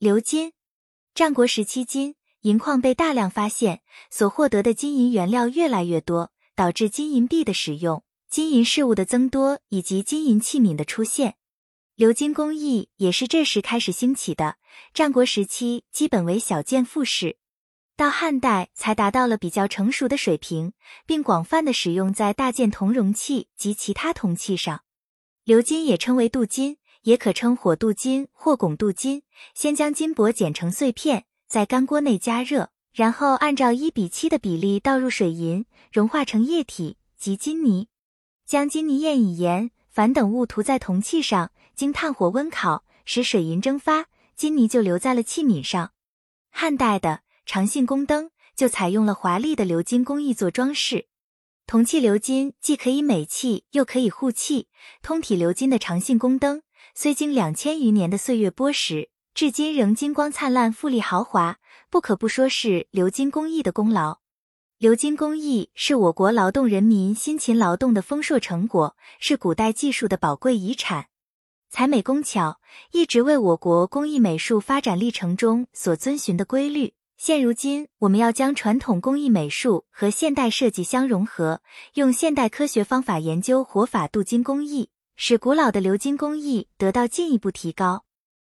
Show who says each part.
Speaker 1: 鎏金。战国时期，金银矿被大量发现，所获得的金银原料越来越多，导致金银币的使用、金银饰物的增多以及金银器皿的出现。鎏金工艺也是这时开始兴起的。战国时期基本为小件复式，到汉代才达到了比较成熟的水平，并广泛的使用在大件铜容器及其他铜器上。鎏金也称为镀金，也可称火镀金或汞镀金。先将金箔剪成碎片，在干锅内加热，然后按照一比七的比例倒入水银，融化成液体及金泥。将金泥验以盐、矾等物涂在铜器上。经炭火温烤，使水银蒸发，金泥就留在了器皿上。汉代的长信宫灯就采用了华丽的鎏金工艺做装饰。铜器鎏金既可以美器，又可以护器。通体鎏金的长信宫灯，虽经两千余年的岁月剥蚀，至今仍金光灿烂、富丽豪华，不可不说是鎏金工艺的功劳。鎏金工艺是我国劳动人民辛勤劳动的丰硕成果，是古代技术的宝贵遗产。采美工巧一直为我国工艺美术发展历程中所遵循的规律。现如今，我们要将传统工艺美术和现代设计相融合，用现代科学方法研究活法镀金工艺，使古老的鎏金工艺得到进一步提高。